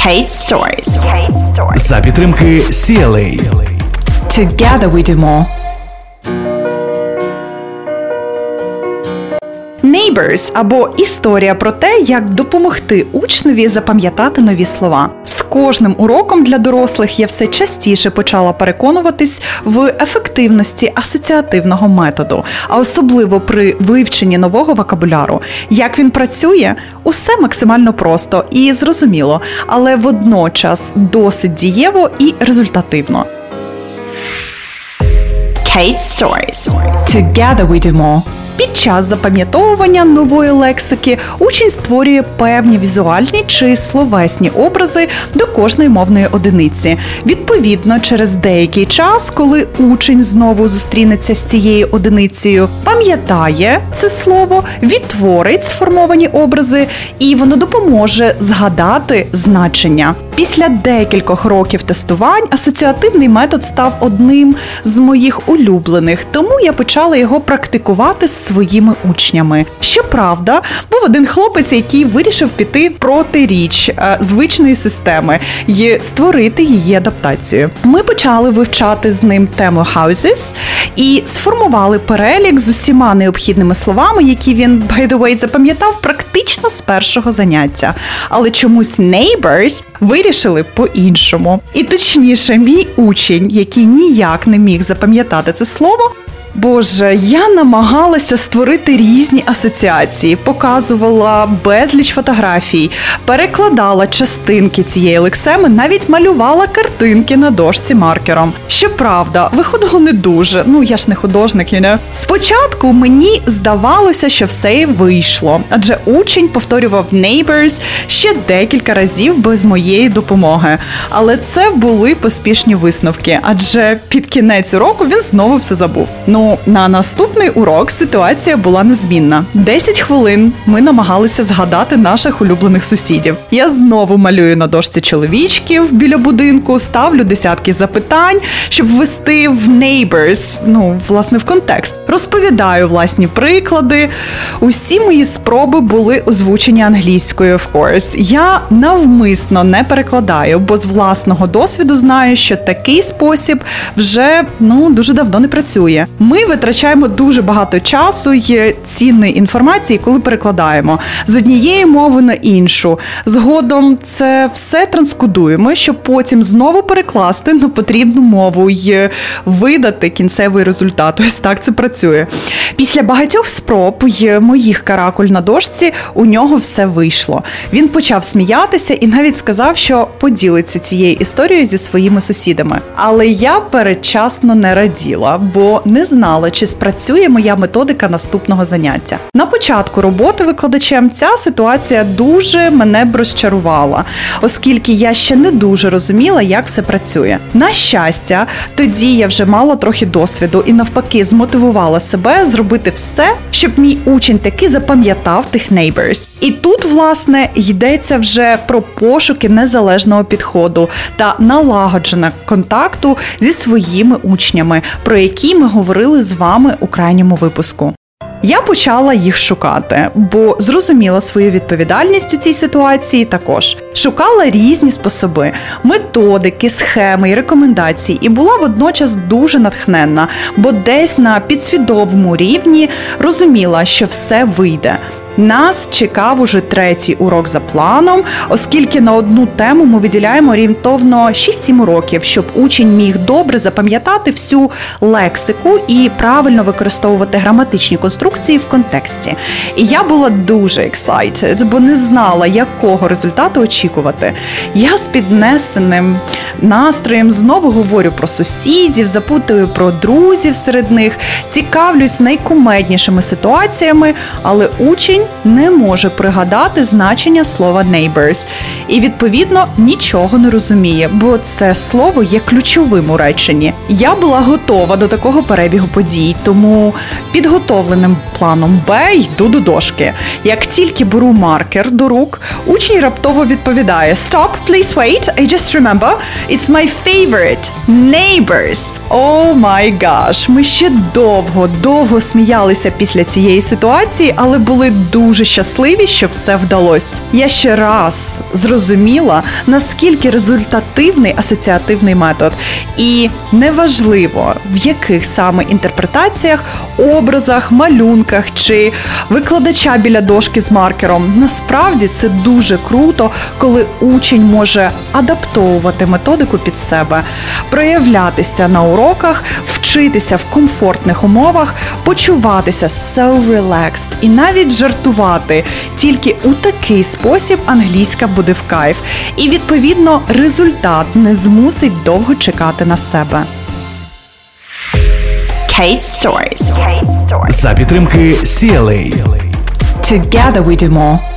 Kate Stories. За підтримки CLA. Together we do more. Neighbors або історія про те, як допомогти учневі запам'ятати нові слова. З кожним уроком для дорослих я все частіше почала переконуватись в ефективності асоціативного методу, а особливо при вивченні нового вокабуляру. Як він працює, усе максимально просто і зрозуміло, але водночас досить дієво і результативно. Kate Stories. Together we do more. Під час запам'ятовування нової лексики учень створює певні візуальні чи словесні образи до кожної мовної одиниці. Відповідно, через деякий час, коли учень знову зустрінеться з цією одиницею, пам'ятає це слово, відтворить сформовані образи, і воно допоможе згадати значення. Після декількох років тестувань асоціативний метод став одним з моїх улюблених, тому я почала його практикувати з своїми учнями. Щоправда, був один хлопець, який вирішив піти проти річ е, звичної системи і створити її адаптацію. Ми почали вивчати з ним тему houses і сформували перелік з усіма необхідними словами, які він by the way, запам'ятав практично з першого заняття. Але чомусь neighbors вирішили по-іншому. І точніше, мій учень, який ніяк не міг запам'ятати це слово. Боже, я намагалася створити різні асоціації, показувала безліч фотографій, перекладала частинки цієї лексеми, навіть малювала картинки на дошці маркером. Щоправда, виходило не дуже. Ну я ж не художник, you know. Спочатку мені здавалося, що все вийшло, адже учень повторював neighbors ще декілька разів без моєї допомоги. Але це були поспішні висновки, адже під кінець уроку він знову все забув. Ну, на наступний урок ситуація була незмінна. 10 хвилин ми намагалися згадати наших улюблених сусідів. Я знову малюю на дошці чоловічків біля будинку, ставлю десятки запитань, щоб ввести в neighbors, ну, власне, в контекст. Розповідаю власні приклади. Усі мої спроби були озвучені англійською, of course. Я навмисно не перекладаю, бо з власного досвіду знаю, що такий спосіб вже ну дуже давно не працює. Ми витрачаємо дуже багато часу і цінної інформації, коли перекладаємо з однієї мови на іншу. Згодом це все транскодуємо, щоб потім знову перекласти на потрібну мову і видати кінцевий результат. Ось так це працює. Після багатьох спроб моїх каракуль на дошці у нього все вийшло. Він почав сміятися і навіть сказав, що поділиться цією історією зі своїми сусідами. Але я передчасно не раділа, бо не знала, чи спрацює моя методика наступного заняття. На початку роботи викладачем ця ситуація дуже мене б розчарувала, оскільки я ще не дуже розуміла, як все працює. На щастя, тоді я вже мала трохи досвіду і навпаки змотивувала себе зробити все, щоб мій учень таки запам'ятав тих neighbors. І тут, власне, йдеться вже про пошуки незалежного підходу та налагодження контакту зі своїми учнями, про які ми говорили з вами у крайньому випуску. Я почала їх шукати, бо зрозуміла свою відповідальність у цій ситуації також. Шукала різні способи, методики, схеми і рекомендації, і була водночас дуже натхненна, бо десь на підсвідомому рівні розуміла, що все вийде. Нас чекав уже третій урок за планом, оскільки на одну тему ми виділяємо орієнтовно 6-7 років, щоб учень міг добре запам'ятати всю лексику і правильно використовувати граматичні конструкції в контексті. І я була дуже excited, бо не знала, якого результату очікувати. Я з піднесеним настроєм знову говорю про сусідів, запитую про друзів серед них, цікавлюсь найкумеднішими ситуаціями, але учень не може пригадати значення слова neighbors і відповідно нічого не розуміє, бо це слово є ключовим у реченні. Я була готова до такого перебігу подій, тому підготовленим планом Б йду до дошки. Як тільки беру маркер до рук, учень раптово відповідає: Stop, please wait, I just remember, it's my favorite neighbors. Oh my gosh, ми ще довго, довго сміялися після цієї ситуації, але були дуже щасливі, що все вдалося. Я ще раз зрозуміла, наскільки результативний асоціативний метод, і неважливо в яких саме інтерпретаціях, образах, малюнках чи викладача біля дошки з маркером. Насправді це дуже круто, коли учень може адаптовувати методику під себе, проявлятися на уроках, вчитися в комфортних умовах, почуватися so relaxed і навіть жартувати. Тільки у такий спосіб англійська буде в кайф, і відповідно результат не змусить довго чекати на себе. Kate Stories. За підтримки CLA. Together we do more.